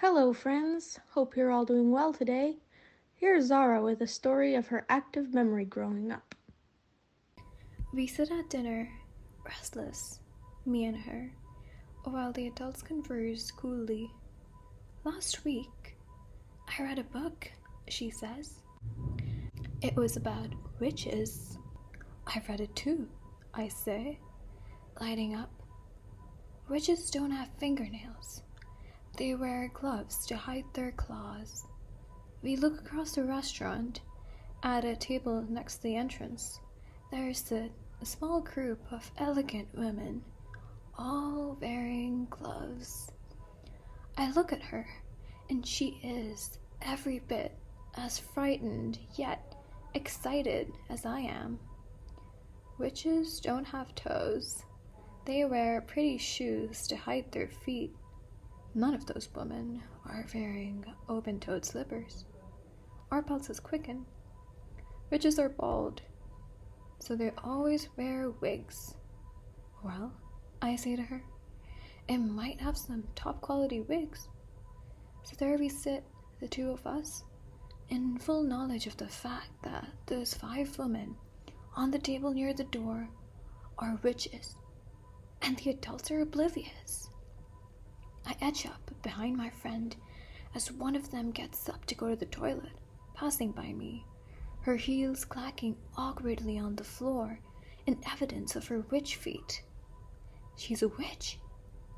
Hello, friends. Hope you're all doing well today. Here's Zara with a story of her active memory growing up. We sit at dinner, restless, me and her, while the adults converse coolly. Last week, I read a book, she says. It was about witches. I read it too, I say, lighting up. Witches don't have fingernails. They wear gloves to hide their claws. We look across the restaurant at a table next to the entrance. There's a, a small group of elegant women, all wearing gloves. I look at her, and she is every bit as frightened yet excited as I am. Witches don't have toes. They wear pretty shoes to hide their feet. None of those women are wearing open toed slippers. Our pulses quicken. Witches are bald, so they always wear wigs. Well, I say to her, it might have some top quality wigs. So there we sit, the two of us, in full knowledge of the fact that those five women on the table near the door are witches, and the adults are oblivious. I edge up behind my friend as one of them gets up to go to the toilet, passing by me, her heels clacking awkwardly on the floor in evidence of her witch feet. She's a witch,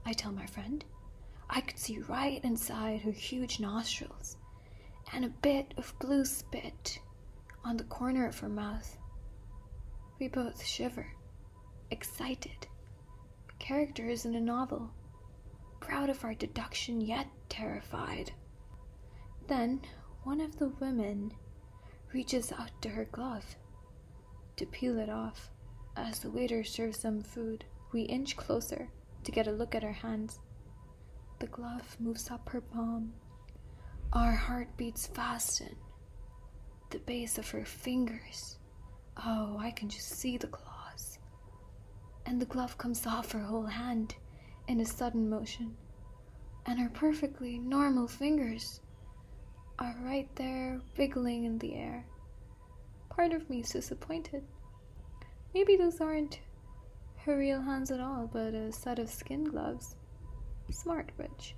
I tell my friend. I could see right inside her huge nostrils and a bit of blue spit on the corner of her mouth. We both shiver, excited. Characters in a novel, proud of our deduction yet terrified. Then one of the women reaches out to her glove to peel it off. As the waiter serves some food, we inch closer to get a look at her hands. The glove moves up her palm. Our heartbeats fasten. The base of her fingers. Oh, I can just see the claws. And the glove comes off her whole hand in a sudden motion. And her perfectly normal fingers are right there wiggling in the air. Part of me is disappointed. Maybe those aren't her real hands at all, but a set of skin gloves. Smart witch.